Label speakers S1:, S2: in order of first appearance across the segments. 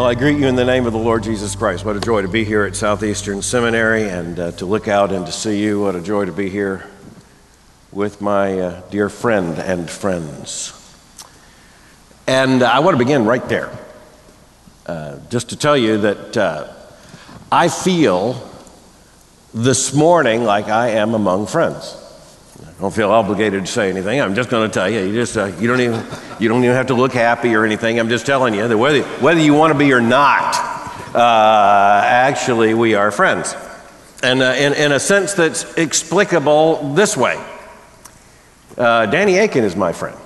S1: Well, I greet you in the name of the Lord Jesus Christ. What a joy to be here at Southeastern Seminary and uh, to look out and to see you. What a joy to be here with my uh, dear friend and friends. And uh, I want to begin right there. Uh, just to tell you that uh, I feel this morning like I am among friends. I don't feel obligated to say anything. I'm just going to tell you. You just uh, you don't even you don't even have to look happy or anything. I'm just telling you that whether whether you want to be or not, uh, actually we are friends, and uh, in in a sense that's explicable this way. Uh, Danny Akin is my friend,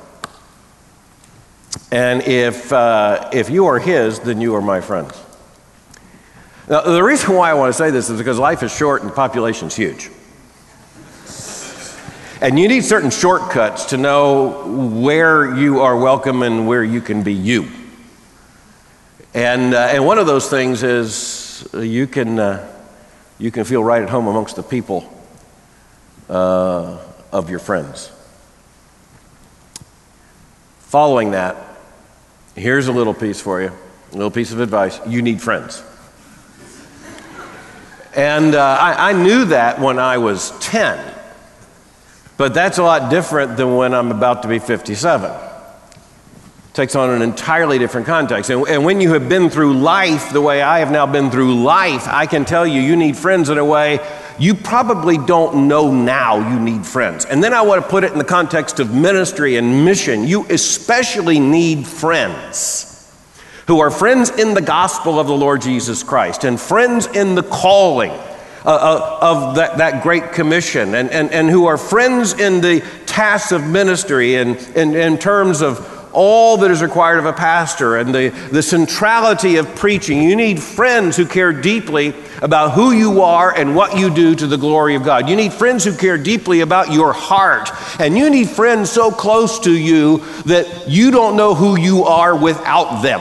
S1: and if uh, if you are his, then you are my friends. Now, the reason why I want to say this is because life is short and population's huge. And you need certain shortcuts to know where you are welcome and where you can be you. And, uh, and one of those things is you can, uh, you can feel right at home amongst the people uh, of your friends. Following that, here's a little piece for you, a little piece of advice. You need friends. And uh, I, I knew that when I was 10. But that's a lot different than when I'm about to be 57. It takes on an entirely different context. And, and, when you have been through life the way I have now been through life, I can tell you, you need friends in a way you probably don't know now you need friends. And then I want to put it in the context of ministry and mission. You especially need friends who are friends in the gospel of the Lord Jesus Christ and friends in the calling uh, uh, of that, that great commission and, and, and who are friends in the tasks of ministry and in, in terms of all that is required of a pastor and the, the centrality of preaching. You need friends who care deeply about who you are and what you do to the glory of God. You need friends who care deeply about your heart. And you need friends so close to you that you don't know who you are without them.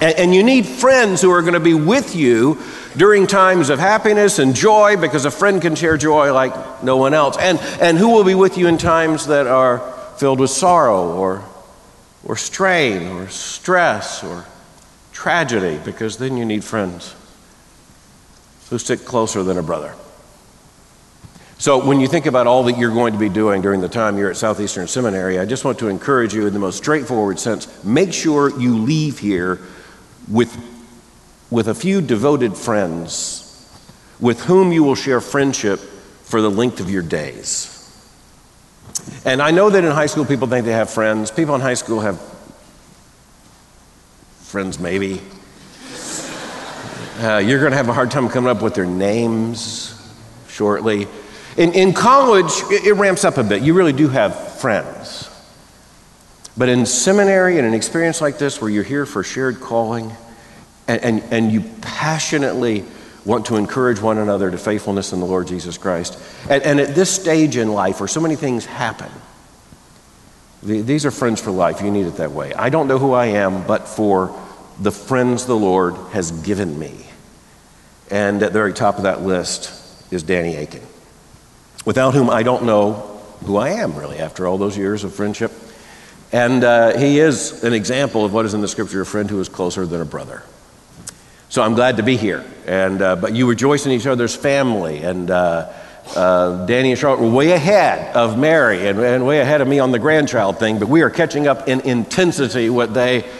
S1: And, and you need friends who are going to be with you during times of happiness and joy because a friend can share joy like no one else. And, and who will be with you in times that are filled with sorrow or, or strain or stress or tragedy because then you need friends who stick closer than a brother. So, when you think about all that you're going to be doing during the time you're at Southeastern Seminary, I just want to encourage you in the most straightforward sense make sure you leave here with with a few devoted friends with whom you will share friendship for the length of your days. And I know that in high school people think they have friends. People in high school have friends, maybe. Uh, you're going to have a hard time coming up with their names shortly. In, in college, it, it ramps up a bit. You really do have friends. But in seminary and an experience like this where you're here for shared calling, and, and, and you passionately want to encourage one another to faithfulness in the Lord Jesus Christ. And, and at this stage in life where so many things happen, the, these are friends for life. You need it that way. I don't know who I am, but for the friends the Lord has given me. And at the very top of that list is Danny Akin, without whom I don't know who I am, really, after all those years of friendship. And uh, he is an example of what is in the scripture a friend who is closer than a brother. So I'm glad to be here. And, uh, but you rejoice in each other's family. And uh, uh, Danny and Charlotte were way ahead of Mary and, and way ahead of me on the grandchild thing, but we are catching up in intensity what they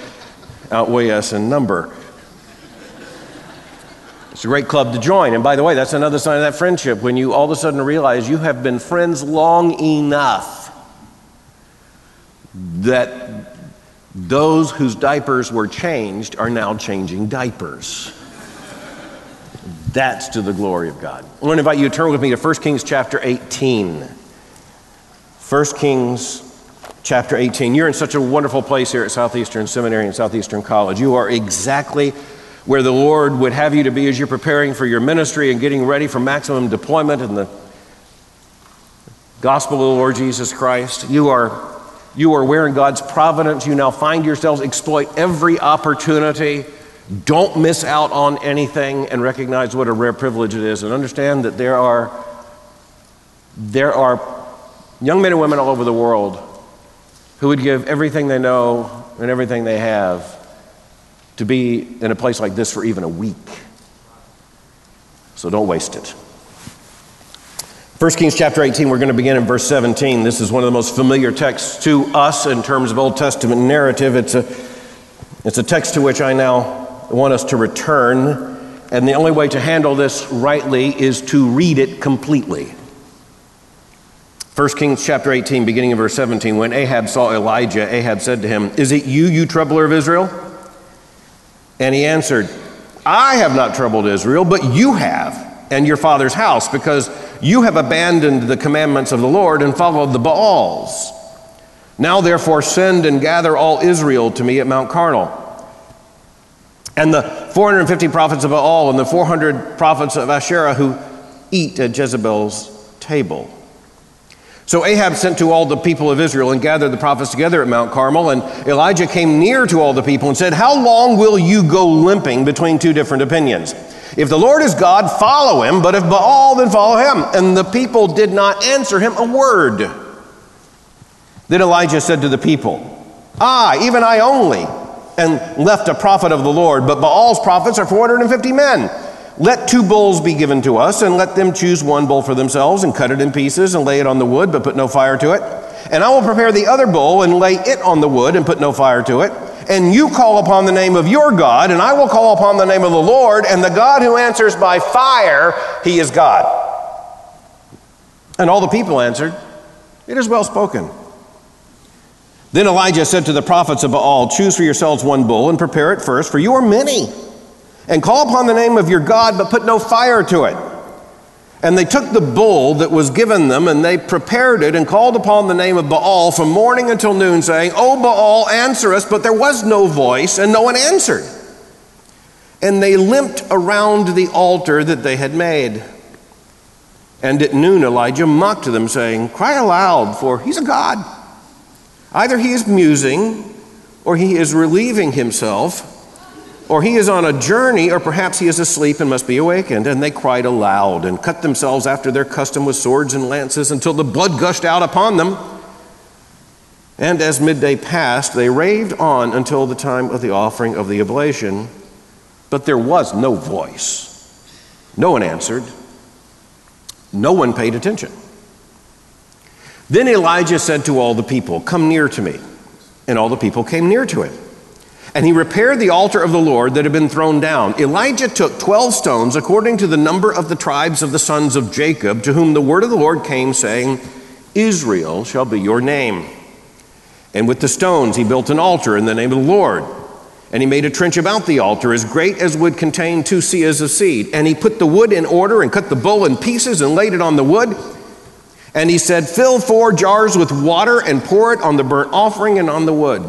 S1: outweigh us in number. It's a great club to join. And by the way, that's another sign of that friendship when you all of a sudden realize you have been friends long enough that those whose diapers were changed are now changing diapers. That's to the glory of God. I want to invite you to turn with me to 1 Kings chapter 18. 1 Kings chapter 18. You're in such a wonderful place here at Southeastern Seminary and Southeastern College. You are exactly where the Lord would have you to be as you're preparing for your ministry and getting ready for maximum deployment in the gospel of the Lord Jesus Christ. You are you are where in God's providence you now find yourselves. Exploit every opportunity. Don't miss out on anything and recognize what a rare privilege it is and understand that there are there are young men and women all over the world who would give everything they know and everything they have to be in a place like this for even a week. So don't waste it. 1 Kings chapter 18, we're going to begin in verse 17. This is one of the most familiar texts to us in terms of Old Testament narrative. It's a, it's a text to which I now want us to return, and the only way to handle this rightly is to read it completely. 1 Kings chapter 18, beginning in verse 17. When Ahab saw Elijah, Ahab said to him, Is it you, you troubler of Israel? And he answered, I have not troubled Israel, but you have, and your father's house, because you have abandoned the commandments of the Lord and followed the Baals. Now, therefore, send and gather all Israel to me at Mount Carmel. And the 450 prophets of Baal and the 400 prophets of Asherah who eat at Jezebel's table. So Ahab sent to all the people of Israel and gathered the prophets together at Mount Carmel. And Elijah came near to all the people and said, How long will you go limping between two different opinions? If the Lord is God, follow him, but if Baal, then follow him. And the people did not answer him a word. Then Elijah said to the people, Ah, even I only, and left a prophet of the Lord, but Baal's prophets are 450 men. Let two bulls be given to us, and let them choose one bull for themselves, and cut it in pieces, and lay it on the wood, but put no fire to it. And I will prepare the other bull, and lay it on the wood, and put no fire to it. And you call upon the name of your God, and I will call upon the name of the Lord, and the God who answers by fire, he is God. And all the people answered, It is well spoken. Then Elijah said to the prophets of Baal, Choose for yourselves one bull, and prepare it first, for you are many and call upon the name of your God, but put no fire to it. And they took the bull that was given them, and they prepared it and called upon the name of Baal from morning until noon, saying, O Baal, answer us. But there was no voice, and no one answered. And they limped around the altar that they had made. And at noon, Elijah mocked them, saying, Cry aloud, for he's a God. Either he is musing, or he is relieving himself or he is on a journey, or perhaps he is asleep and must be awakened. And they cried aloud and cut themselves after their custom with swords and lances until the blood gushed out upon them. And as midday passed, they raved on until the time of the offering of the oblation. But there was no voice. No one answered. No one paid attention. Then Elijah said to all the people, Come near to me. And all the people came near to him. And he repaired the altar of the Lord that had been thrown down. Elijah took 12 stones according to the number of the tribes of the sons of Jacob, to whom the word of the Lord came, saying, Israel shall be your name. And with the stones he built an altar in the name of the Lord. And he made a trench about the altar as great as would contain two seahs of seed. And he put the wood in order and cut the bull in pieces and laid it on the wood. And he said, Fill four jars with water and pour it on the burnt offering and on the wood.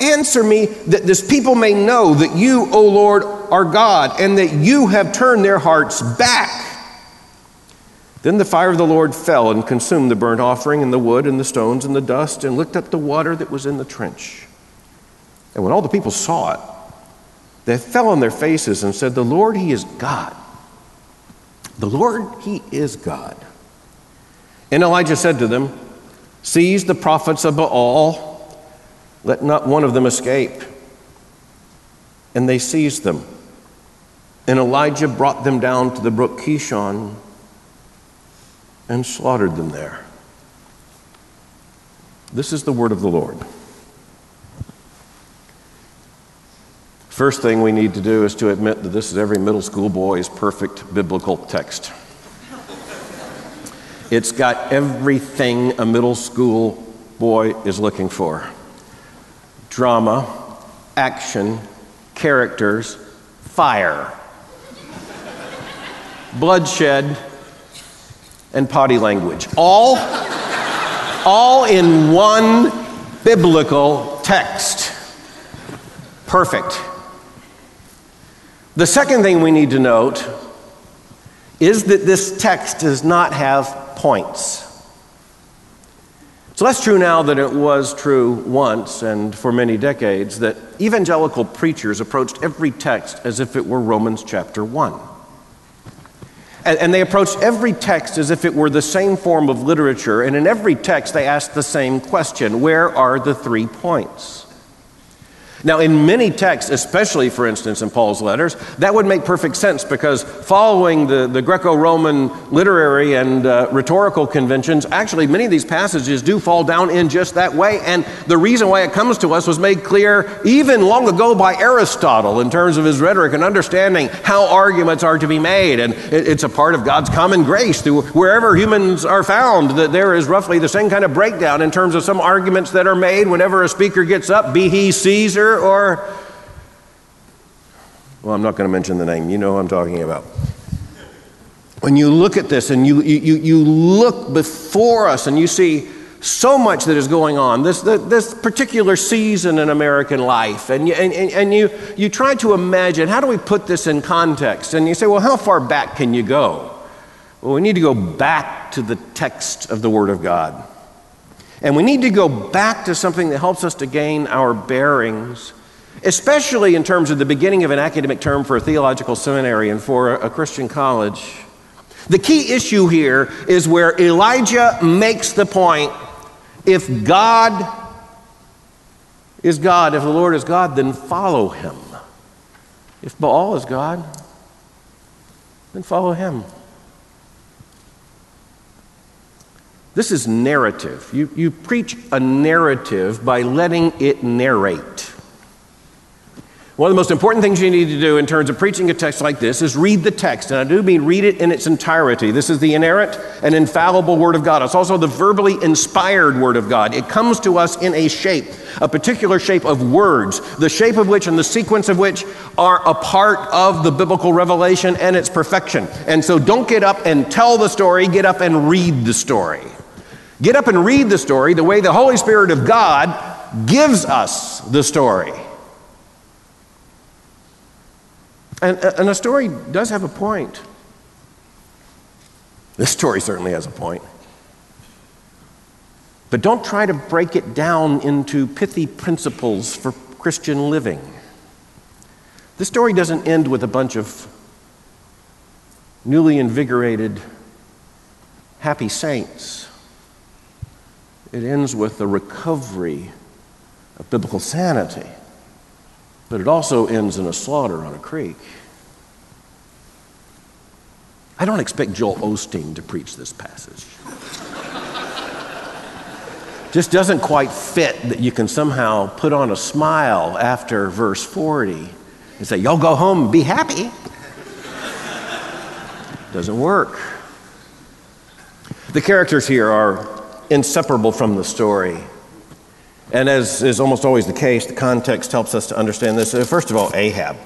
S1: Answer me that this people may know that you, O Lord, are God, and that you have turned their hearts back. Then the fire of the Lord fell and consumed the burnt offering, and the wood, and the stones, and the dust, and licked up the water that was in the trench. And when all the people saw it, they fell on their faces and said, The Lord, He is God. The Lord, He is God. And Elijah said to them, Seize the prophets of Baal let not one of them escape. And they seized them. And Elijah brought them down to the brook Kishon and slaughtered them there. This is the word of the Lord. First thing we need to do is to admit that this is every middle school boy's perfect biblical text. It's got everything a middle school boy is looking for drama, action, characters, fire, bloodshed, and potty language. All, all in one biblical text. Perfect. The second thing we need to note is that this text does not have points. So that's true now that it was true once and for many decades that evangelical preachers approached every text as if it were Romans chapter 1. And, and, they approached every text as if it were the same form of literature, and in every text they asked the same question Where are the three points? Now, in many texts, especially for instance in Paul's letters, that would make perfect sense because following the, the Greco Roman literary and uh, rhetorical conventions, actually many of these passages do fall down in just that way. And the reason why it comes to us was made clear even long ago by Aristotle in terms of his rhetoric and understanding how arguments are to be made. And it, it's a part of God's common grace through wherever humans are found that there is roughly the same kind of breakdown in terms of some arguments that are made whenever a speaker gets up, be he Caesar or, well, I'm not going to mention the name. You know who I'm talking about. When you look at this and you, you, you look before us and you see so much that is going on, this, this particular season in American life, and, you, and, and you, you try to imagine how do we put this in context? And you say, well, how far back can you go? Well, we need to go back to the text of the Word of God. And we need to go back to something that helps us to gain our bearings, especially in terms of the beginning of an academic term for a theological seminary and for a Christian college. The key issue here is where Elijah makes the point if God is God, if the Lord is God, then follow him. If Baal is God, then follow him. This is narrative. You, you preach a narrative by letting it narrate. One of the most important things you need to do in terms of preaching a text like this is read the text. And I do mean read it in its entirety. This is the inerrant and infallible Word of God. It's also the verbally inspired Word of God. It comes to us in a shape, a particular shape of words, the shape of which and the sequence of which are a part of the biblical revelation and its perfection. And so don't get up and tell the story, get up and read the story. Get up and read the story the way the Holy Spirit of God gives us the story. And, and a story does have a point. This story certainly has a point. But don't try to break it down into pithy principles for Christian living. This story doesn't end with a bunch of newly invigorated, happy saints. It ends with the recovery of biblical sanity, but it also ends in a slaughter on a creek. I don't expect Joel Osteen to preach this passage. Just doesn't quite fit that you can somehow put on a smile after verse 40 and say, Y'all go home and be happy. Doesn't work. The characters here are inseparable from the story. And as is almost always the case, the context helps us to understand this. Uh, first of all, Ahab.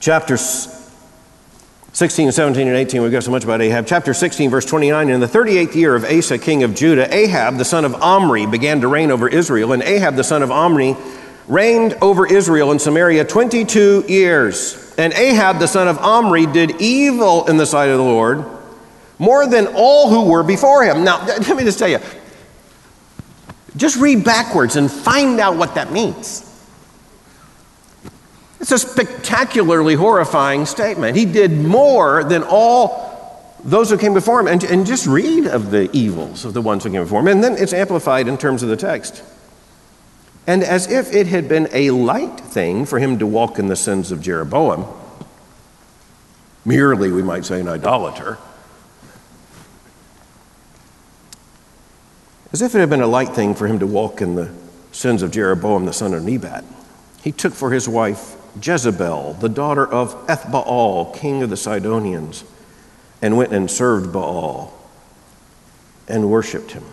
S1: Chapters 16, 17, and 18, we've got so much about Ahab. Chapter 16, verse 29 In the 38th year of Asa, king of Judah, Ahab, the son of Omri, began to reign over Israel. And Ahab, the son of Omri, reigned over Israel in Samaria 22 years. And Ahab, the son of Omri, did evil in the sight of the Lord more than all who were before him. Now, let me just tell you just read backwards and find out what that means. It's a spectacularly horrifying statement. He did more than all those who came before him. And, and just read of the evils of the ones who came before him. And then it's amplified in terms of the text. And as if it had been a light thing for him to walk in the sins of Jeroboam, merely, we might say, an idolater, as if it had been a light thing for him to walk in the sins of Jeroboam the son of Nebat. He took for his wife Jezebel, the daughter of Ethbaal, king of the Sidonians, and went and served Baal and worshiped him.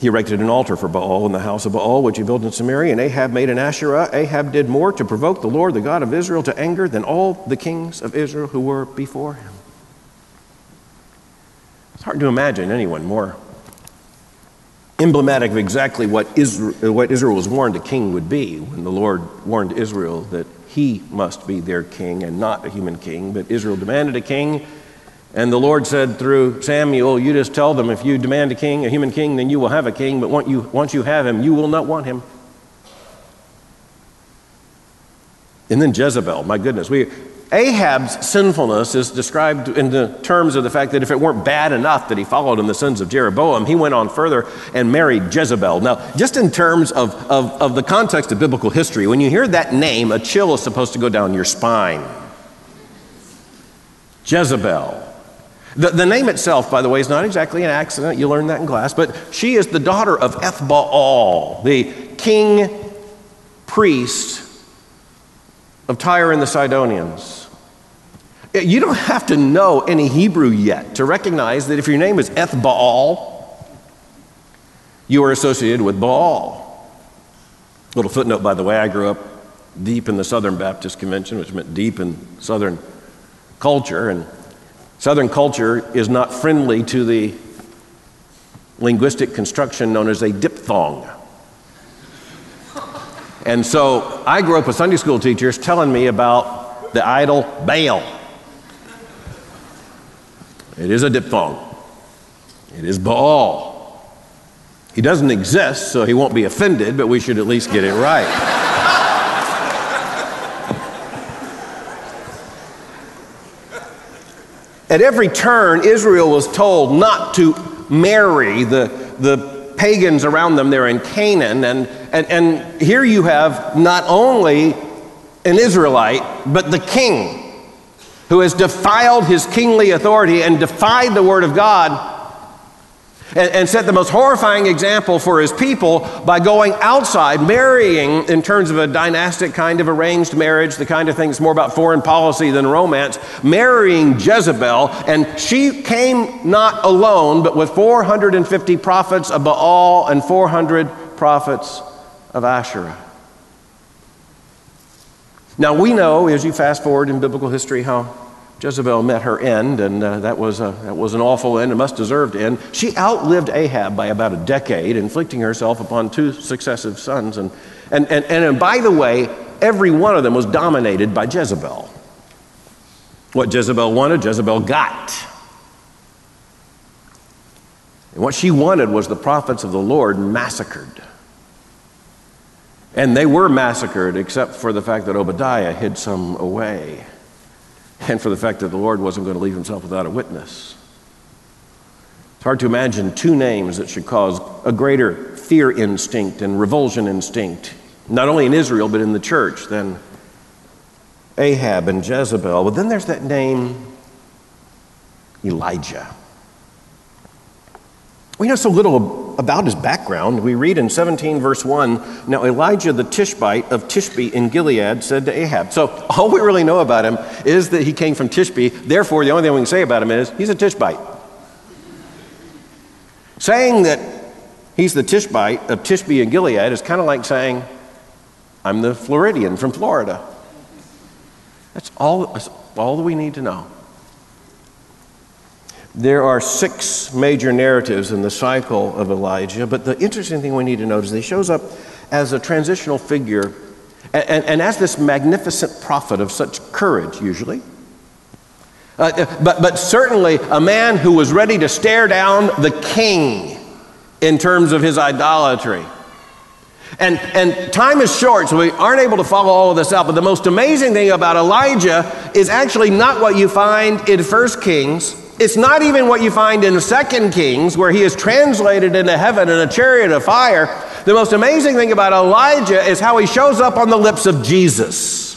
S1: He erected an altar for Baal in the house of Baal, which he built in Samaria, and Ahab made an Asherah. Ahab did more to provoke the Lord, the God of Israel, to anger than all the kings of Israel who were before him. It's hard to imagine anyone more emblematic of exactly what Israel, what Israel was warned a king would be when the Lord warned Israel that he must be their king and not a human king. But Israel demanded a king, and the Lord said through Samuel, You just tell them if you demand a king, a human king, then you will have a king, but once you, once you have him, you will not want him. And then Jezebel, my goodness. We, Ahab's sinfulness is described in the terms of the fact that if it weren't bad enough that he followed in the sins of Jeroboam, he went on further and married Jezebel. Now, just in terms of, of, of the context of biblical history, when you hear that name, a chill is supposed to go down your spine. Jezebel. The, the name itself, by the way, is not exactly an accident. You learned that in class. But she is the daughter of Ethbaal, the king priest of Tyre and the Sidonians. You don't have to know any Hebrew yet to recognize that if your name is Eth Baal, you are associated with Baal. Little footnote, by the way, I grew up deep in the Southern Baptist Convention, which meant deep in Southern culture, and Southern culture is not friendly to the linguistic construction known as a diphthong. And so I grew up with Sunday school teachers telling me about the idol Baal. It is a diphthong. It is Baal. He doesn't exist, so he won't be offended, but we should at least get it right. At every turn, Israel was told not to marry the, the pagans around them there in Canaan. And, and, and here you have not only an Israelite, but the king who has defiled his kingly authority and defied the word of God and, and, set the most horrifying example for his people by going outside, marrying in terms of a dynastic kind of arranged marriage, the kind of thing that's more about foreign policy than romance, marrying Jezebel. And she came not alone, but with 450 prophets of Baal and 400 prophets of Asherah. Now, we know, as you fast forward in biblical history, how Jezebel met her end, and uh, that, was a, that was an awful end, a must deserved end. She outlived Ahab by about a decade, inflicting herself upon two successive sons. And, and, and, and by the way, every one of them was dominated by Jezebel. What Jezebel wanted, Jezebel got. And what she wanted was the prophets of the Lord massacred. And they were massacred, except for the fact that Obadiah hid some away, and for the fact that the Lord wasn't going to leave himself without a witness. It's hard to imagine two names that should cause a greater fear instinct and revulsion instinct, not only in Israel, but in the church, than Ahab and Jezebel. But then there's that name, Elijah. We know so little about his background. We read in 17, verse 1 Now Elijah the Tishbite of Tishbe in Gilead said to Ahab. So all we really know about him is that he came from Tishbe. Therefore, the only thing we can say about him is he's a Tishbite. Saying that he's the Tishbite of Tishbe in Gilead is kind of like saying, I'm the Floridian from Florida. That's all, that's all that we need to know. There are six major narratives in the cycle of Elijah, but the interesting thing we need to note is he shows up as a transitional figure and, and, and as this magnificent prophet of such courage, usually. Uh, but, but certainly a man who was ready to stare down the king in terms of his idolatry. And, and time is short, so we aren't able to follow all of this out. But the most amazing thing about Elijah is actually not what you find in First Kings it's not even what you find in Second Kings, where he is translated into heaven in a chariot of fire. The most amazing thing about Elijah is how he shows up on the lips of Jesus.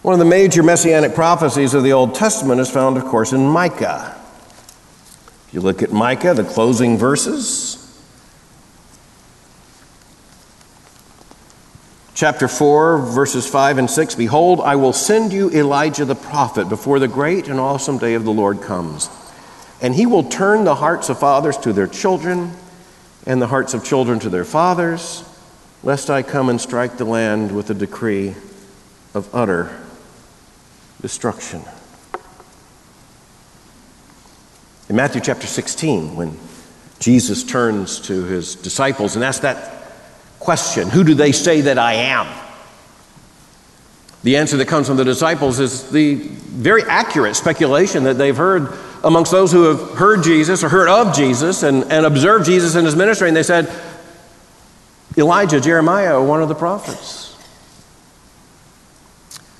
S1: One of the major messianic prophecies of the Old Testament is found, of course, in Micah. If you look at Micah, the closing verses. Chapter 4, verses 5 and 6 Behold, I will send you Elijah the prophet before the great and awesome day of the Lord comes. And he will turn the hearts of fathers to their children, and the hearts of children to their fathers, lest I come and strike the land with a decree of utter destruction. In Matthew chapter 16, when Jesus turns to his disciples and asks that question Who do they say that I am? The answer that comes from the disciples is the very accurate speculation that they've heard amongst those who have heard Jesus or heard of Jesus and, and observed Jesus in his ministry. And they said, Elijah, Jeremiah, or one of the prophets.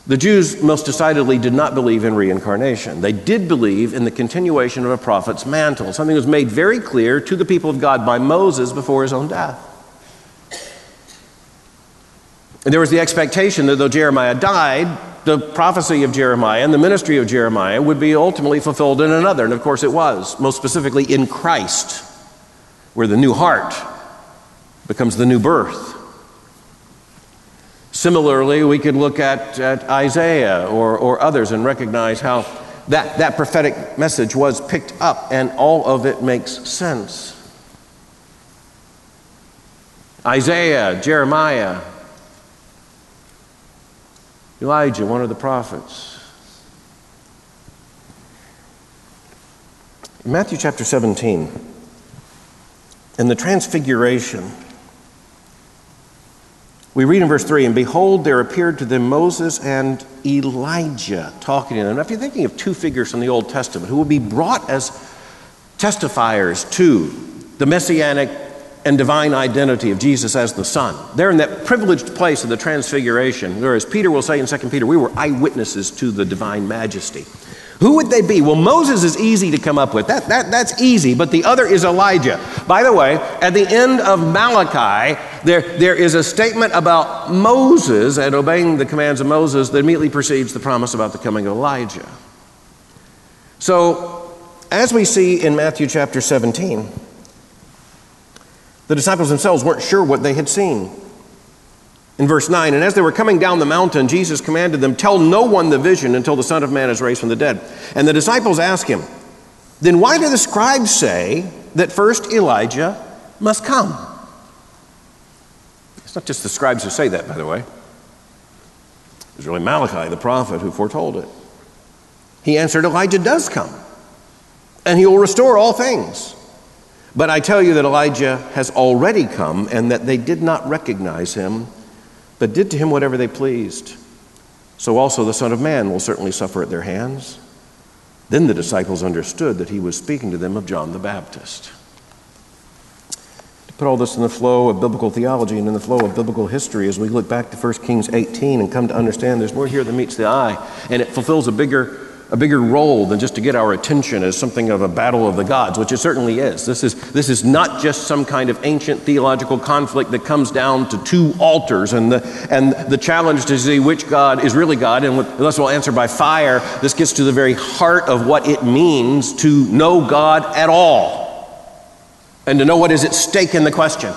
S1: The Jews most decidedly did not believe in reincarnation. They did believe in the continuation of a prophet's mantle, something that was made very clear to the people of God by Moses before his own death. And there was the expectation that though Jeremiah died, the prophecy of Jeremiah and the ministry of Jeremiah would be ultimately fulfilled in another. And of course it was, most specifically in Christ, where the new heart becomes the new birth. Similarly, we could look at, at Isaiah or, or others and recognize how that, that prophetic message was picked up and all of it makes sense. Isaiah, Jeremiah, Elijah, one of the prophets. In Matthew chapter 17, in the Transfiguration, we read in verse 3 And behold, there appeared to them Moses and Elijah talking to them. Now, if you're thinking of two figures from the Old Testament who will be brought as testifiers to the messianic and divine identity of Jesus as the Son. They're in that privileged place of the transfiguration, whereas Peter will say in 2 Peter, we were eyewitnesses to the divine majesty. Who would they be? Well, Moses is easy to come up with. That, that, that's easy, but the other is Elijah. By the way, at the end of Malachi, there, there is a statement about Moses and obeying the commands of Moses that immediately precedes the promise about the coming of Elijah. So, as we see in Matthew chapter 17, the disciples themselves weren't sure what they had seen. In verse 9, and as they were coming down the mountain, Jesus commanded them, Tell no one the vision until the Son of Man is raised from the dead. And the disciples asked him, Then why do the scribes say that first Elijah must come? It's not just the scribes who say that, by the way. It was really Malachi, the prophet, who foretold it. He answered, Elijah does come, and he will restore all things. But I tell you that Elijah has already come and that they did not recognize him, but did to him whatever they pleased. So also the Son of Man will certainly suffer at their hands. Then the disciples understood that he was speaking to them of John the Baptist. To put all this in the flow of biblical theology and in the flow of biblical history, as we look back to 1 Kings 18 and come to understand there's more here than meets the eye, and it fulfills a bigger a bigger role than just to get our attention as something of a battle of the gods, which it certainly is. This is, this is not just some kind of ancient theological conflict that comes down to two altars and the, and the challenge to see which God is really God, and unless we'll answer by fire, this gets to the very heart of what it means to know God at all and to know what is at stake in the question.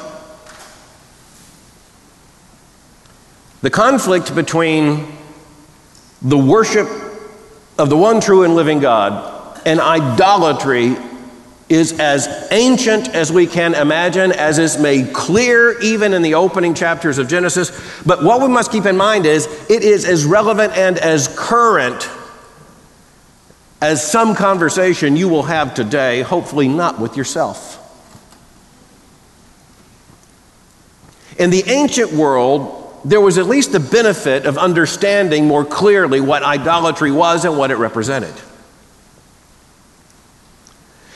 S1: The conflict between the worship of the one true and living God, and idolatry is as ancient as we can imagine, as is made clear even in the opening chapters of Genesis. But what we must keep in mind is it is as relevant and as current as some conversation you will have today, hopefully not with yourself. In the ancient world, there was at least the benefit of understanding more clearly what idolatry was and what it represented.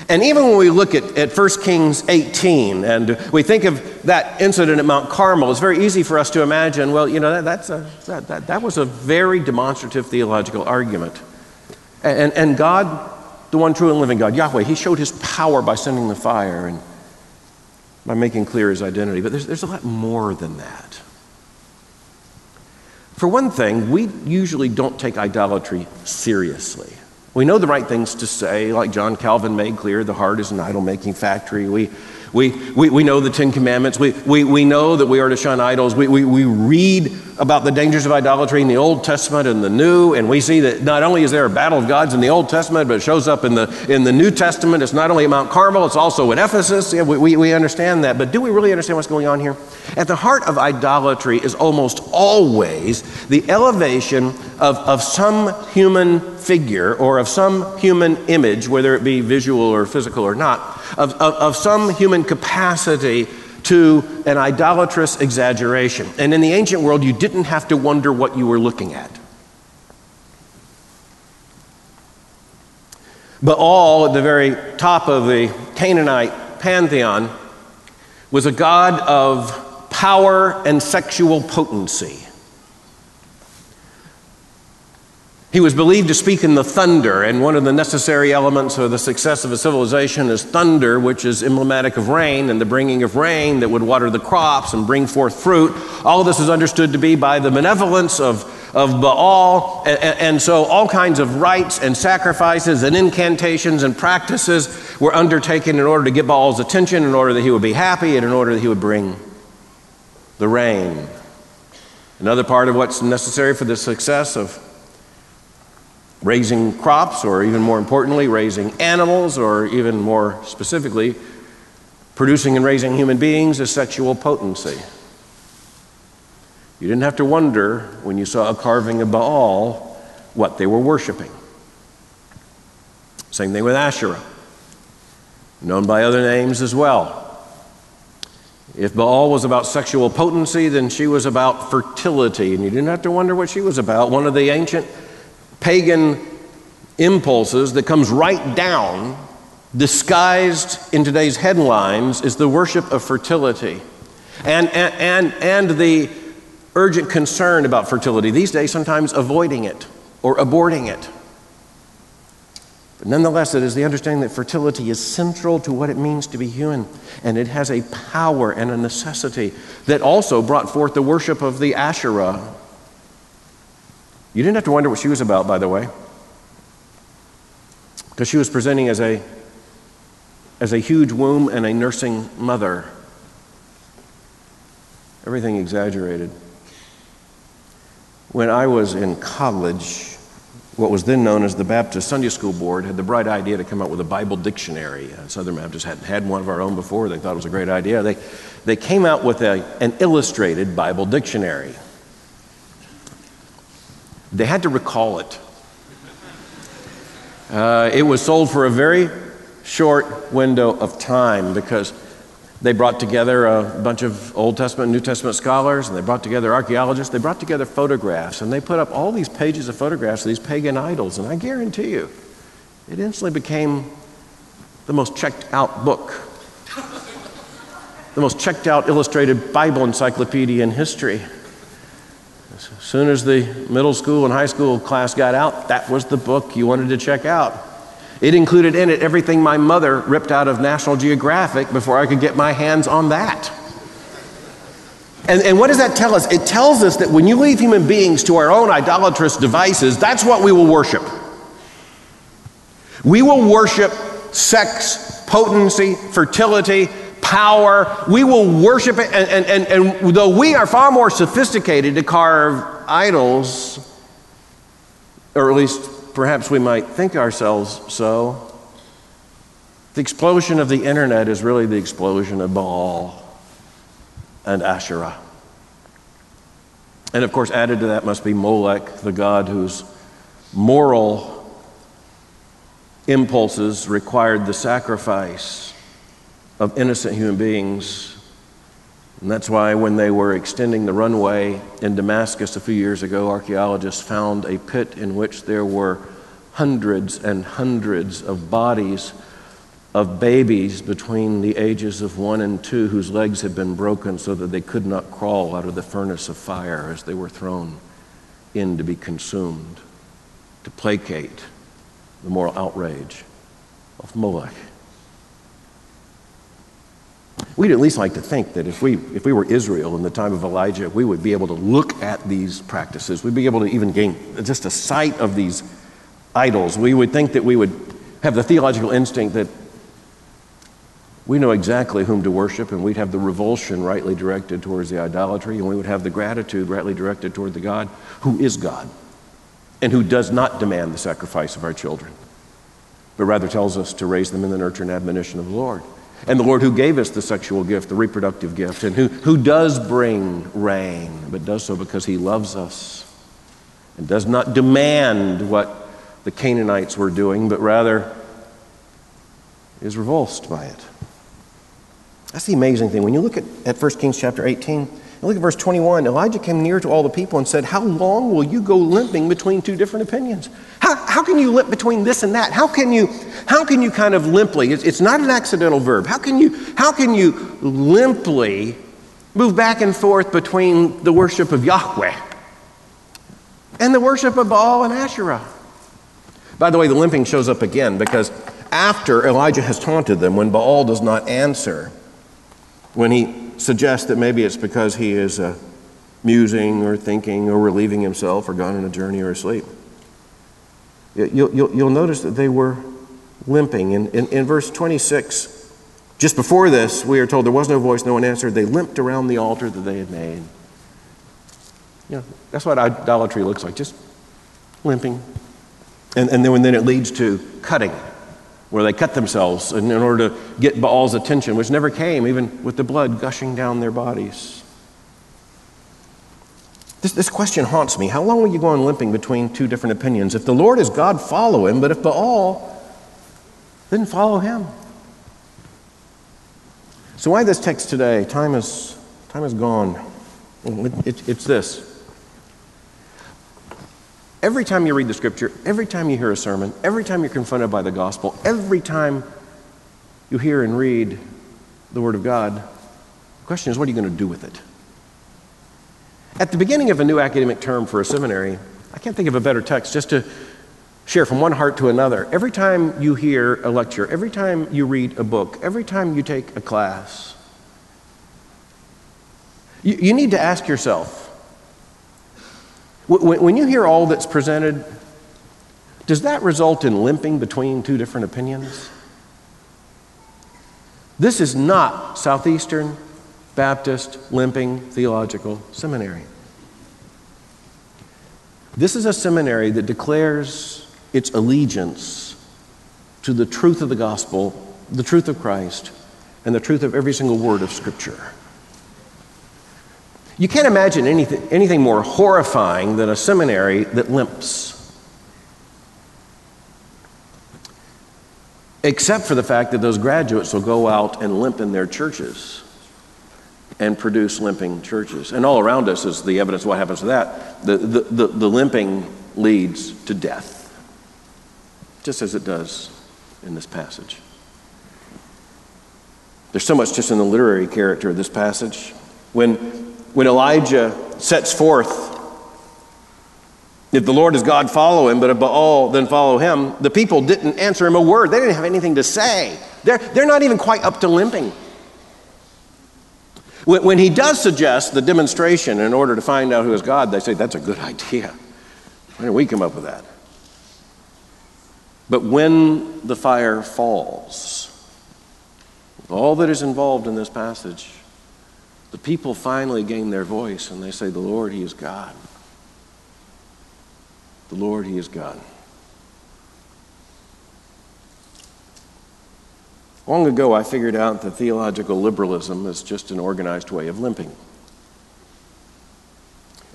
S1: And even when we look at, at 1 Kings 18 and we think of that incident at Mount Carmel, it's very easy for us to imagine, well, you know, that, that's a, that, that, that was a very demonstrative theological argument. And, and God, the one true and living God, Yahweh, He showed His power by sending the fire and by making clear His identity. But there's, there's a lot more than that. For one thing, we usually don't take idolatry seriously. We know the right things to say, like John Calvin made clear the heart is an idol making factory. We, we, we, we know the Ten Commandments. We, we, we know that we are to shun idols. We, we, we read about the dangers of idolatry in the Old Testament and the New, and we see that not only is there a battle of gods in the Old Testament, but it shows up in the, in the New Testament. It's not only at Mount Carmel, it's also at Ephesus. Yeah, we, we, we understand that. But do we really understand what's going on here? At the heart of idolatry is almost always the elevation of, of some human figure or of some human image, whether it be visual or physical or not, of, of, of some human capacity to an idolatrous exaggeration. And in the ancient world, you didn't have to wonder what you were looking at. Baal, at the very top of the Canaanite pantheon, was a god of power and sexual potency. He was believed to speak in the thunder, and one of the necessary elements of the success of a civilization is thunder, which is emblematic of rain and the bringing of rain that would water the crops and bring forth fruit. All of this is understood to be by the benevolence of, of Baal, and, and so all kinds of rites and sacrifices and incantations and practices were undertaken in order to get Baal's attention, in order that he would be happy, and in order that he would bring the rain. Another part of what's necessary for the success of raising crops, or even more importantly, raising animals, or even more specifically, producing and raising human beings is sexual potency. You didn't have to wonder when you saw a carving of Baal what they were worshiping. Same thing with Asherah, known by other names as well. If Baal was about sexual potency, then she was about fertility, and you didn't have to wonder what she was about. One of the ancient pagan impulses that comes right down, disguised in today's headlines, is the worship of fertility and, and, and, and the urgent concern about fertility. These days, sometimes avoiding it or aborting it. But nonetheless, it is the understanding that fertility is central to what it means to be human, and it has a power and a necessity that also brought forth the worship of the Asherah you didn't have to wonder what she was about, by the way, because she was presenting as a, as a huge womb and a nursing mother. Everything exaggerated. When I was in college, what was then known as the Baptist Sunday School Board had the bright idea to come up with a Bible dictionary. Uh, Southern Baptists hadn't had one of our own before. They thought it was a great idea. They, they came out with a, an illustrated Bible dictionary. They had to recall it. Uh, it was sold for a very short window of time because they brought together a bunch of Old Testament, and New Testament scholars, and they brought together archaeologists. They brought together photographs, and they put up all these pages of photographs of these pagan idols. And I guarantee you, it instantly became the most checked out book, the most checked out illustrated Bible encyclopedia in history. Soon as the middle school and high school class got out, that was the book you wanted to check out. It included in it everything my mother ripped out of National Geographic before I could get my hands on that. And, and what does that tell us? It tells us that when you leave human beings to our own idolatrous devices, that's what we will worship. We will worship sex, potency, fertility, power. We will worship it. And, and, and, and though we are far more sophisticated to carve idols, or at least perhaps we might think ourselves so, the explosion of the internet is really the explosion of Baal and Asherah. And of course, added to that must be Molech, the god whose moral impulses required the sacrifice of innocent human beings. And that's why, when they were extending the runway in Damascus a few years ago, archaeologists found a pit in which there were hundreds and hundreds of bodies of babies between the ages of one and two whose legs had been broken so that they could not crawl out of the furnace of fire as they were thrown in to be consumed, to placate the moral outrage of Molech. We'd at least like to think that if we, if we were Israel in the time of Elijah, we would be able to look at these practices. We'd be able to even gain just a sight of these idols, we would think that we would have the theological instinct that we know exactly whom to worship, and we'd have the revulsion rightly directed towards the idolatry, and we would have the gratitude rightly directed toward the God who is God and who does not demand the sacrifice of our children, but rather tells us to raise them in the nurture and admonition of the Lord. And the Lord who gave us the sexual gift, the reproductive gift, and who, who does bring rain, but does so because he loves us and does not demand what the Canaanites were doing, but rather is revulsed by it. That's the amazing thing. When you look at, at 1 Kings chapter 18, and look at verse 21, Elijah came near to all the people and said, How long will you go limping between two different opinions? How, how can you limp between this and that? How can you, how can you kind of limply, it's, it's not an accidental verb, how can, you, how can you limply move back and forth between the worship of Yahweh and the worship of Baal and Asherah? By the way, the limping shows up again because after Elijah has taunted them, when Baal does not answer, when he suggests that maybe it's because he is uh, musing or thinking or relieving himself or gone on a journey or asleep. You'll, you'll, you'll notice that they were limping. In, in, in verse 26, just before this, we are told there was no voice, no one answered. They limped around the altar that they had made. You know, that's what idolatry looks like, just limping. And, and then, then it leads to cutting where they cut themselves in, in order to get Baal's attention, which never came, even with the blood gushing down their bodies. This, this question haunts me. How long will you go on limping between two different opinions? If the Lord is God, follow him, but if Baal, then follow him. So, why this text today? Time is, time is gone. It, it, it's this Every time you read the scripture, every time you hear a sermon, every time you're confronted by the gospel, every time you hear and read the Word of God, the question is, what are you going to do with it? At the beginning of a new academic term for a seminary, I can't think of a better text just to share from one heart to another. Every time you hear a lecture, every time you read a book, every time you take a class, you, you need to ask yourself when you hear all that's presented, does that result in limping between two different opinions? This is not Southeastern Baptist Limping Theological Seminary. This is a seminary that declares its allegiance to the truth of the gospel, the truth of Christ, and the truth of every single word of Scripture. You can't imagine anything, anything more horrifying than a seminary that limps. Except for the fact that those graduates will go out and limp in their churches and produce limping churches. And all around us is the evidence of what happens to that. The, the, the, the limping leads to death, just as it does in this passage. There's so much just in the literary character of this passage. When when Elijah sets forth, if the Lord is God, follow him, but if Baal, then follow him, the people didn't answer him a word. They didn't have anything to say. They're, they're not even quite up to limping. When, when he does suggest the demonstration in order to find out who is God, they say, that's a good idea. Why did we come up with that? But when the fire falls, all that is involved in this passage, the people finally gain their voice and they say, The Lord, He is God. The Lord, He is God. Long ago, I figured out that theological liberalism is just an organized way of limping.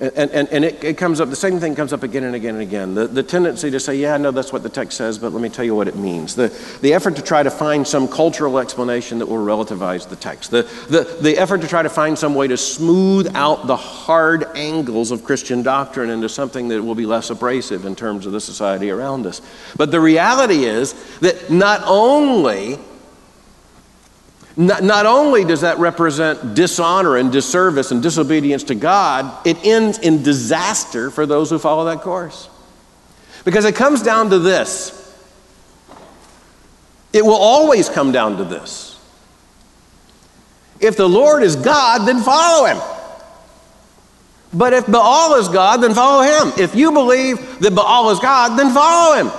S1: And, and, and it, it, comes up, the same thing comes up again and again and again. The, the tendency to say, yeah, I know that's what the text says, but let me tell you what it means. The, the effort to try to find some cultural explanation that will relativize the text. The, the, the effort to try to find some way to smooth out the hard angles of Christian doctrine into something that will be less abrasive in terms of the society around us. But the reality is that not only not, not, only does that represent dishonor and disservice and disobedience to God, it ends in disaster for those who follow that course. Because it comes down to this it will always come down to this. If the Lord is God, then follow him. But if Baal is God, then follow him. If you believe that Baal is God, then follow him.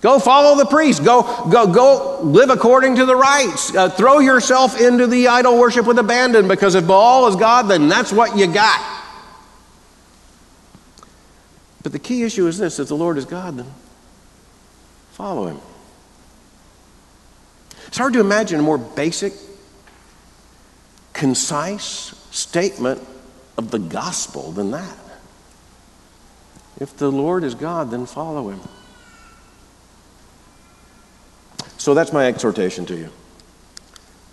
S1: Go follow the priest. Go, go, go live according to the rites. Uh, throw yourself into the idol worship with abandon because if Baal is God, then that's what you got. But the key issue is this if the Lord is God, then follow him. It's hard to imagine a more basic, concise statement of the gospel than that. If the Lord is God, then follow him. So that's my exhortation to you.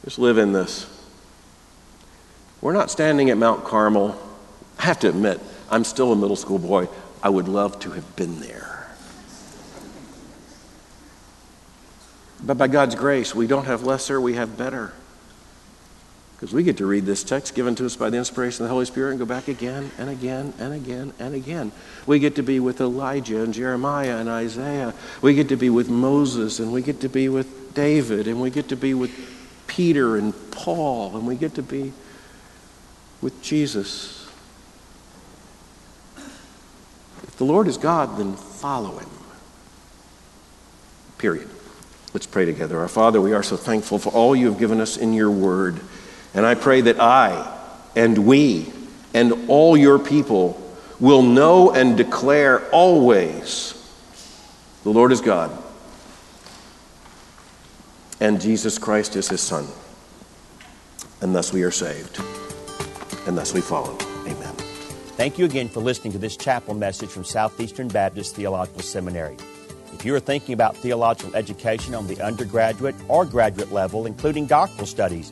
S1: Just live in this. We're not standing at Mount Carmel. I have to admit, I'm still a middle school boy. I would love to have been there. But by God's grace, we don't have lesser, we have better. Because we get to read this text given to us by the inspiration of the Holy Spirit and go back again and again and again and again. We get to be with Elijah and Jeremiah and Isaiah. We get to be with Moses and we get to be with David and we get to be with Peter and Paul and we get to be with Jesus. If the Lord is God, then follow him. Period. Let's pray together. Our Father, we are so thankful for all you have given us in your word. And I pray that I and we and all your people will know and declare always the Lord is God and Jesus Christ is his Son. And thus we are saved. And thus we follow. Amen.
S2: Thank you again for listening to this chapel message from Southeastern Baptist Theological Seminary. If you are thinking about theological education on the undergraduate or graduate level, including doctoral studies,